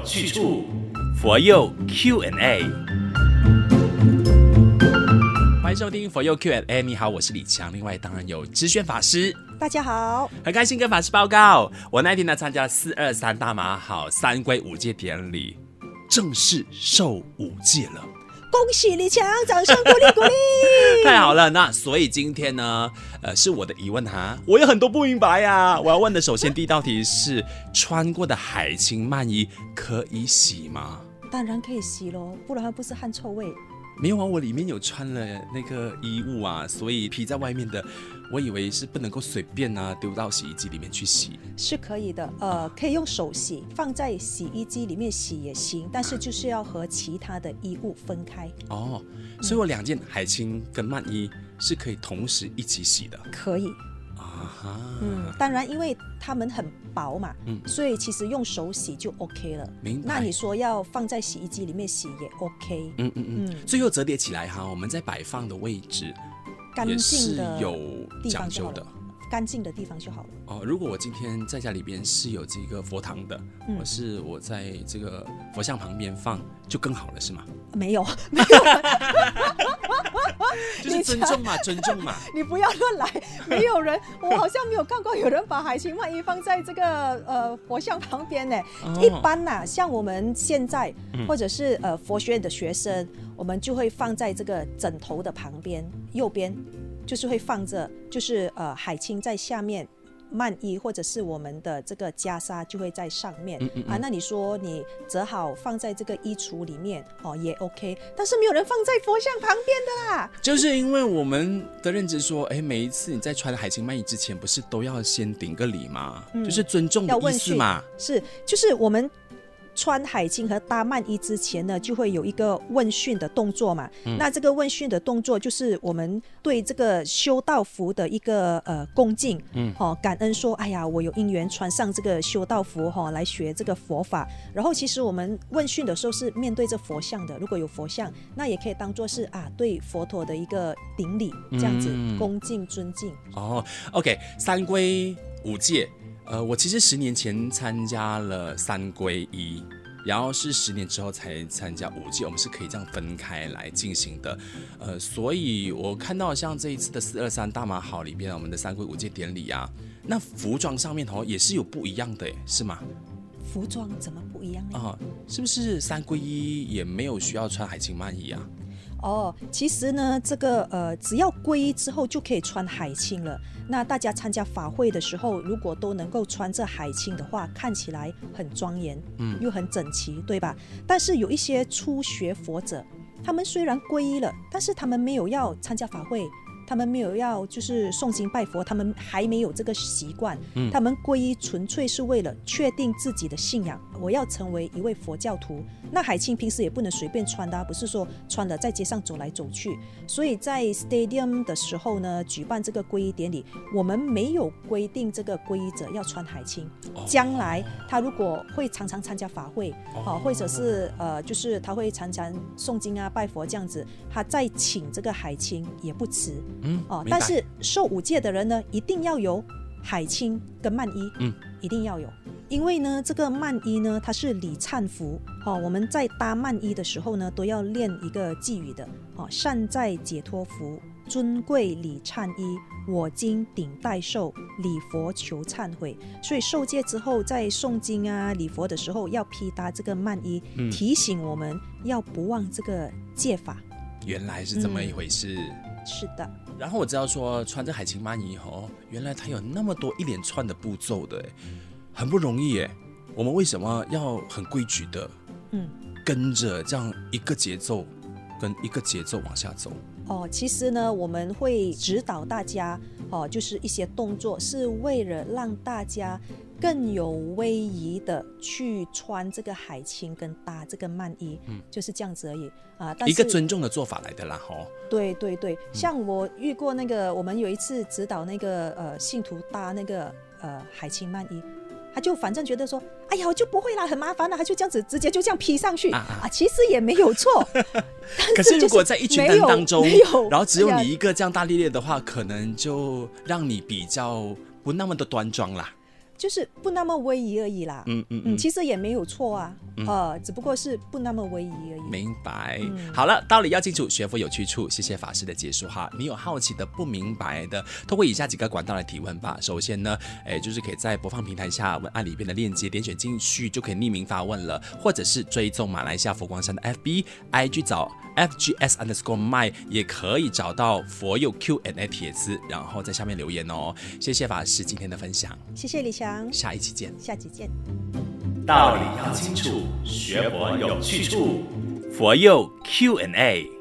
有去处，佛佑 Q&A。欢迎收听佛佑 Q&A。你好，我是李强。另外，当然有知轩法师。大家好，很开心跟法师报告，我那天呢参加四二三大马好三归五戒典礼，正式受五戒了。恭喜李强，掌声鼓励鼓励。太好了，那所以今天呢，呃，是我的疑问哈，我有很多不明白呀、啊。我要问的，首先第一道题是：穿过的海青鳗衣可以洗吗？当然可以洗喽，不然它不是汗臭味。没有啊，我里面有穿了那个衣物啊，所以披在外面的，我以为是不能够随便啊丢到洗衣机里面去洗。是可以的，呃，可以用手洗，放在洗衣机里面洗也行，但是就是要和其他的衣物分开。哦，所以我两件海青跟曼衣是可以同时一起洗的。可以。啊，嗯，当然，因为它们很薄嘛，嗯，所以其实用手洗就 OK 了。明白。那你说要放在洗衣机里面洗也 OK。嗯嗯嗯。最后折叠起来哈，我们在摆放的位置干净的有讲究的，干净的地方就好了。哦，如果我今天在家里边是有这个佛堂的，嗯、我、是我在这个佛像旁边放，就更好了，是吗？没有，没有。就是尊重嘛，尊重嘛。你不要乱来，没有人，我好像没有看过有人把海青万一放在这个呃佛像旁边呢。哦、一般呐、啊，像我们现在或者是呃佛学院的学生，我们就会放在这个枕头的旁边，右边就是会放着，就是呃海青在下面。縵衣或者是我们的这个袈裟就会在上面嗯嗯嗯啊，那你说你折好放在这个衣橱里面哦也 OK，但是没有人放在佛像旁边的啦。就是因为我们的认知说，哎，每一次你在穿海青曼衣之前，不是都要先顶个礼吗？嗯、就是尊重的意思嘛。是，就是我们。穿海青和搭曼衣之前呢，就会有一个问讯的动作嘛。嗯、那这个问讯的动作就是我们对这个修道服的一个呃恭敬，嗯，好、哦、感恩说，哎呀，我有因缘穿上这个修道服哈、哦，来学这个佛法。然后其实我们问讯的时候是面对着佛像的，如果有佛像，那也可以当做是啊对佛陀的一个顶礼，这样子、嗯、恭敬尊敬。哦，OK，三皈五戒。呃，我其实十年前参加了三皈依，然后是十年之后才参加五戒，我们是可以这样分开来进行的。呃，所以我看到像这一次的四二三大马好里边，我们的三皈五戒典礼啊，那服装上面哦也是有不一样的，是吗？服装怎么不一样呢？啊、呃，是不是三皈依也没有需要穿海青縵衣啊？哦，其实呢，这个呃，只要皈依之后就可以穿海青了。那大家参加法会的时候，如果都能够穿着海青的话，看起来很庄严，嗯，又很整齐，对吧？但是有一些初学佛者，他们虽然皈依了，但是他们没有要参加法会。他们没有要就是诵经拜佛，他们还没有这个习惯。嗯，他们皈依纯粹是为了确定自己的信仰，我要成为一位佛教徒。那海清平时也不能随便穿的啊，不是说穿了在街上走来走去。所以在 stadium 的时候呢，举办这个皈依典礼，我们没有规定这个皈依者要穿海青。将来他如果会常常参加法会，啊，或者是呃，就是他会常常诵经啊、拜佛这样子，他再请这个海青也不迟。嗯哦，但是受五戒的人呢，一定要有海清跟曼衣，嗯，一定要有，因为呢，这个曼衣呢，它是礼忏符，哦，我们在搭曼衣的时候呢，都要练一个寄语的，哦，善在解脱福，尊贵礼忏衣，我今顶戴受，礼佛求忏悔。所以受戒之后，在诵经啊、礼佛的时候，要披搭这个曼衣，嗯，提醒我们要不忘这个戒法。原来是这么一回事。嗯是的，然后我知道说穿着海青妈衣哦，原来它有那么多一连串的步骤的，很不容易耶。我们为什么要很规矩的，嗯，跟着这样一个节奏，跟一个节奏往下走？哦，其实呢，我们会指导大家，哦，就是一些动作，是为了让大家。更有威仪的去穿这个海青跟搭这个曼衣，嗯，就是这样子而已啊。一个尊重的做法来的啦，哦。对对对，像我遇过那个，我们有一次指导那个呃信徒搭那个呃海青曼衣，他就反正觉得说，哎呀，我就不会啦，很麻烦啦，他就这样子直接就这样披上去啊，啊，其实也没有错。可是如果在一群人当中，然后只有你一个这样大咧咧的话，可能就让你比较不那么的端庄啦。就是不那么威仪而已啦。嗯嗯嗯，其实也没有错啊，嗯、呃，只不过是不那么威仪而已。明白。嗯、好了，道理要清楚，学佛有去处。谢谢法师的解说哈。你有好奇的、不明白的，通过以下几个管道来提问吧。首先呢，哎，就是可以在播放平台下文案里边的链接点选进去，就可以匿名发问了，或者是追踪马来西亚佛光山的 FB、IG 找 FGS underscore my 也可以找到佛佑 Q&A 帖子，然后在下面留言哦。谢谢法师今天的分享，谢谢理想，下一期见，下期见。道理要清楚，学佛有去处，佛佑 Q&A。